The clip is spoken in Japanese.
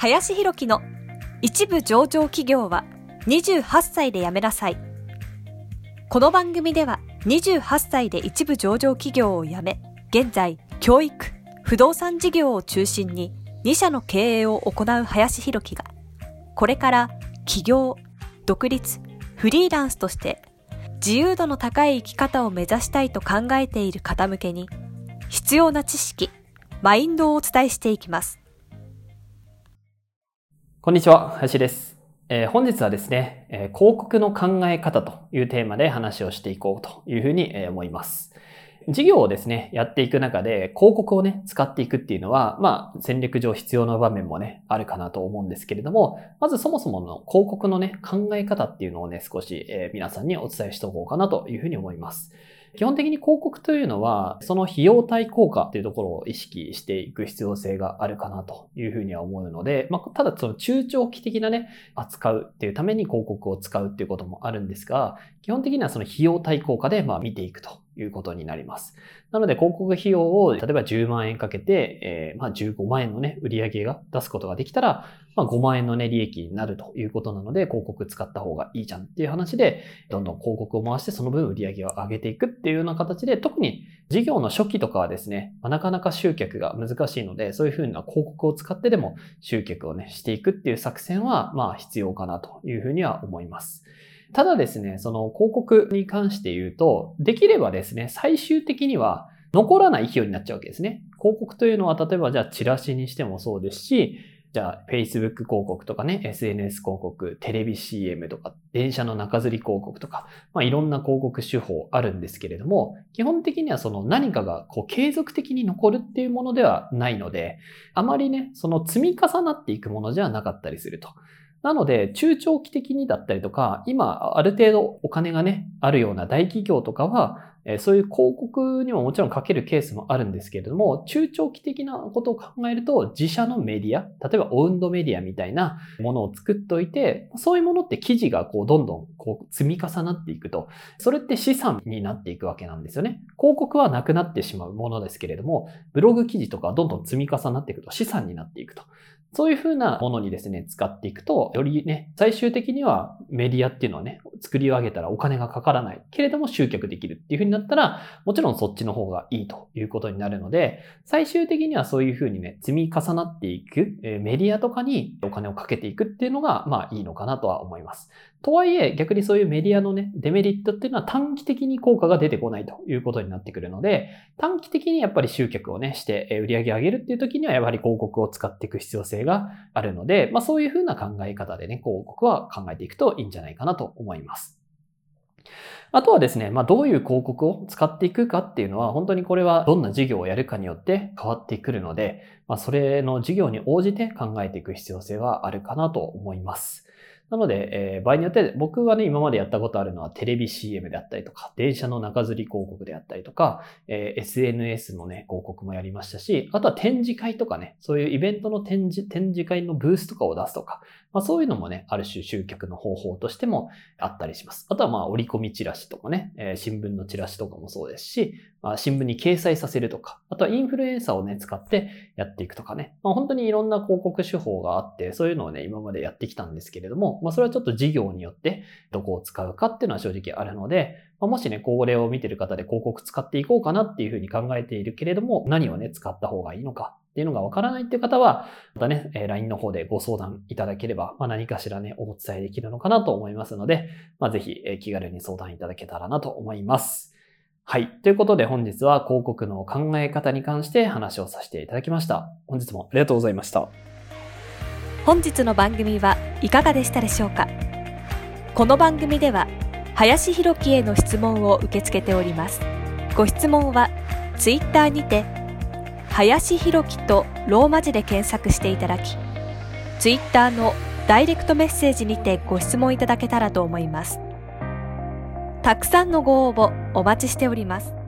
林博樹の一部上場企業は28歳で辞めなさい。この番組では28歳で一部上場企業を辞め、現在教育、不動産事業を中心に2社の経営を行う林博樹が、これから起業、独立、フリーランスとして自由度の高い生き方を目指したいと考えている方向けに必要な知識、マインドをお伝えしていきます。こんにちは、林です。えー、本日はですね、えー、広告の考え方というテーマで話をしていこうというふうに思います。事業をですね、やっていく中で広告をね、使っていくっていうのは、まあ、戦略上必要な場面もね、あるかなと思うんですけれども、まずそもそもの広告のね、考え方っていうのをね、少し、え、皆さんにお伝えしておこうかなというふうに思います。基本的に広告というのは、その費用対効果というところを意識していく必要性があるかなというふうには思うので、まあ、ただその中長期的なね、扱うっていうために広告を使うっていうこともあるんですが、基本的にはその費用対効果でまあ見ていくと。いうことになります。なので広告費用を例えば10万円かけて、えー、まあ15万円のね、売り上げが出すことができたら、まあ5万円のね、利益になるということなので、広告使った方がいいじゃんっていう話で、どんどん広告を回してその分売り上げを上げていくっていうような形で、特に事業の初期とかはですね、まあ、なかなか集客が難しいので、そういうふうな広告を使ってでも集客をね、していくっていう作戦は、まあ必要かなというふうには思います。ただですね、その広告に関して言うと、できればですね、最終的には残らない費用になっちゃうわけですね。広告というのは、例えばじゃあチラシにしてもそうですし、じゃあ Facebook 広告とかね、SNS 広告、テレビ CM とか、電車の中吊り広告とか、まあいろんな広告手法あるんですけれども、基本的にはその何かがこう継続的に残るっていうものではないので、あまりね、その積み重なっていくものじゃなかったりすると。なので、中長期的にだったりとか、今、ある程度お金がね、あるような大企業とかは、そういう広告にももちろんかけるケースもあるんですけれども、中長期的なことを考えると、自社のメディア、例えばオウンドメディアみたいなものを作っておいて、そういうものって記事がこうどんどんこう積み重なっていくと、それって資産になっていくわけなんですよね。広告はなくなってしまうものですけれども、ブログ記事とかどんどん積み重なっていくと資産になっていくと。そういうふうなものにですね、使っていくと、よりね、最終的にはメディアっていうのはね、作り上げたらお金がかからない。けれども集客できるっていうふうになったら、もちろんそっちの方がいいということになるので、最終的にはそういうふうにね、積み重なっていく、えメディアとかにお金をかけていくっていうのが、まあいいのかなとは思います。とはいえ、逆にそういうメディアのね、デメリットっていうのは短期的に効果が出てこないということになってくるので、短期的にやっぱり集客をね、して売り上げ上げるっていう時には、やはり広告を使っていく必要性があるので、まあそういうふうな考え方でね、広告は考えていくといいんじゃないかなと思います。あとはですね、まあどういう広告を使っていくかっていうのは、本当にこれはどんな事業をやるかによって変わってくるので、まあそれの事業に応じて考えていく必要性はあるかなと思います。なので、えー、場合によって、僕はね、今までやったことあるのはテレビ CM であったりとか、電車の中吊り広告であったりとか、えー、SNS のね、広告もやりましたし、あとは展示会とかね、そういうイベントの展示、展示会のブースとかを出すとか、まあそういうのもね、ある種集客の方法としてもあったりします。あとはまあ折り込みチラシとかね、えー、新聞のチラシとかもそうですし、新聞に掲載させるとか、あとはインフルエンサーをね、使ってやっていくとかね、まあ本当にいろんな広告手法があって、そういうのをね、今までやってきたんですけれども、まあそれはちょっと事業によってどこを使うかっていうのは正直あるので、まあ、もしね、これを見てる方で広告使っていこうかなっていうふうに考えているけれども、何をね、使った方がいいのかっていうのがわからないっていう方は、またね、LINE の方でご相談いただければ、まあ、何かしらね、お伝えできるのかなと思いますので、まあ、ぜひ気軽に相談いただけたらなと思います。はい。ということで本日は広告の考え方に関して話をさせていただきました。本日もありがとうございました。本日の番組はいかがでしたでしょうか？この番組では、林博樹への質問を受け付けております。ご質問は、ツイッターにて、林博樹とローマ字で検索していただき、ツイッターのダイレクトメッセージにてご質問いただけたらと思います。たくさんのご応募お待ちしております。